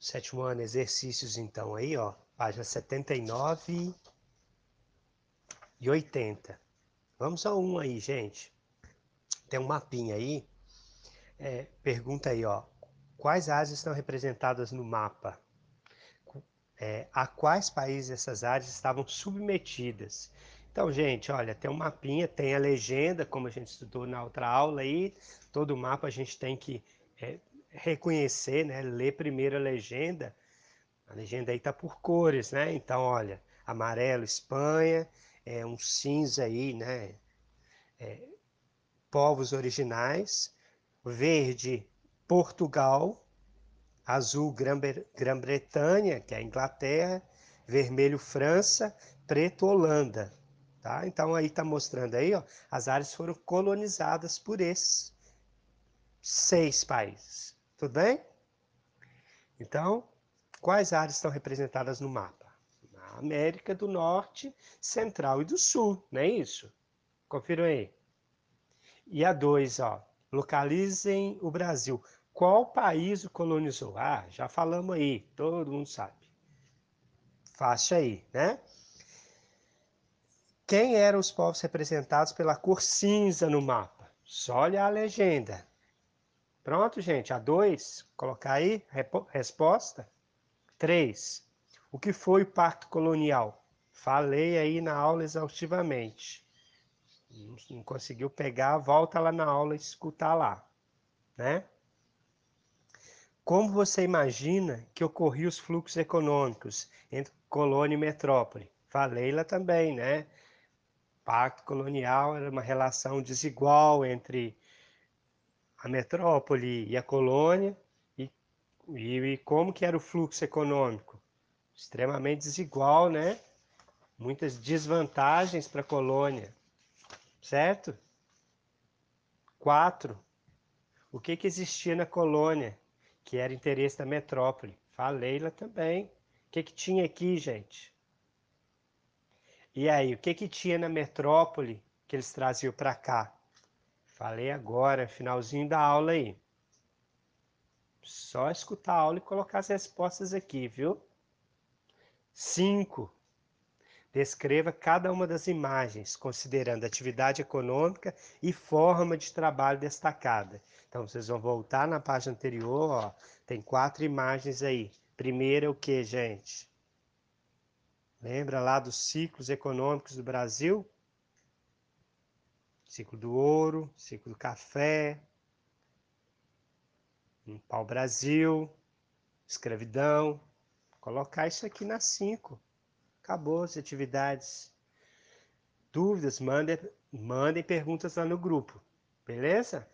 Sétimo ano, exercícios então aí, ó, página 79 e 80. Vamos a um aí, gente. Tem um mapinha aí. É, pergunta aí, ó. Quais áreas estão representadas no mapa? É, a quais países essas áreas estavam submetidas? Então, gente, olha, tem um mapinha, tem a legenda, como a gente estudou na outra aula aí. Todo mapa a gente tem que é, reconhecer, né? Ler primeiro a legenda. A legenda aí tá por cores, né? Então, olha, amarelo, Espanha, é um cinza aí, né? É, povos originais, verde, Portugal, azul, Grã-Bretanha, que é a Inglaterra, vermelho, França, preto, Holanda. Tá? Então aí está mostrando aí, ó, as áreas foram colonizadas por esses seis países. Tudo bem? Então, quais áreas estão representadas no mapa? Na América do Norte, Central e do Sul, não é isso? Confiram aí. E a dois, ó, localizem o Brasil. Qual país o colonizou? Ah, já falamos aí, todo mundo sabe. Faixa aí, né? Quem eram os povos representados pela cor cinza no mapa? Só olhar a legenda. Pronto, gente. A dois, colocar aí, resposta. Três. O que foi o pacto colonial? Falei aí na aula exaustivamente. Não conseguiu pegar, volta lá na aula e escutar lá, né? Como você imagina que ocorriam os fluxos econômicos entre colônia e metrópole? Falei lá também, né? Pacto colonial era uma relação desigual entre a metrópole e a colônia, e, e, como que era o fluxo econômico? Extremamente desigual, né? Muitas desvantagens para a colônia, certo? Quatro, o que, que existia na colônia, que era interesse da metrópole? Falei lá também. O que, que tinha aqui, gente? E aí, o que, que tinha na metrópole que eles traziam para cá? Falei agora, finalzinho da aula aí. Só escutar a aula e colocar as respostas aqui, viu? 5. Descreva cada uma das imagens, considerando atividade econômica e forma de trabalho destacada. Então, vocês vão voltar na página anterior, ó, tem quatro imagens aí. Primeira, o que, gente? Lembra lá dos ciclos econômicos do Brasil? Ciclo do ouro, ciclo do café, um pau-brasil, escravidão. Colocar isso aqui nas cinco. Acabou as atividades. Dúvidas, mandem, mandem perguntas lá no grupo. Beleza?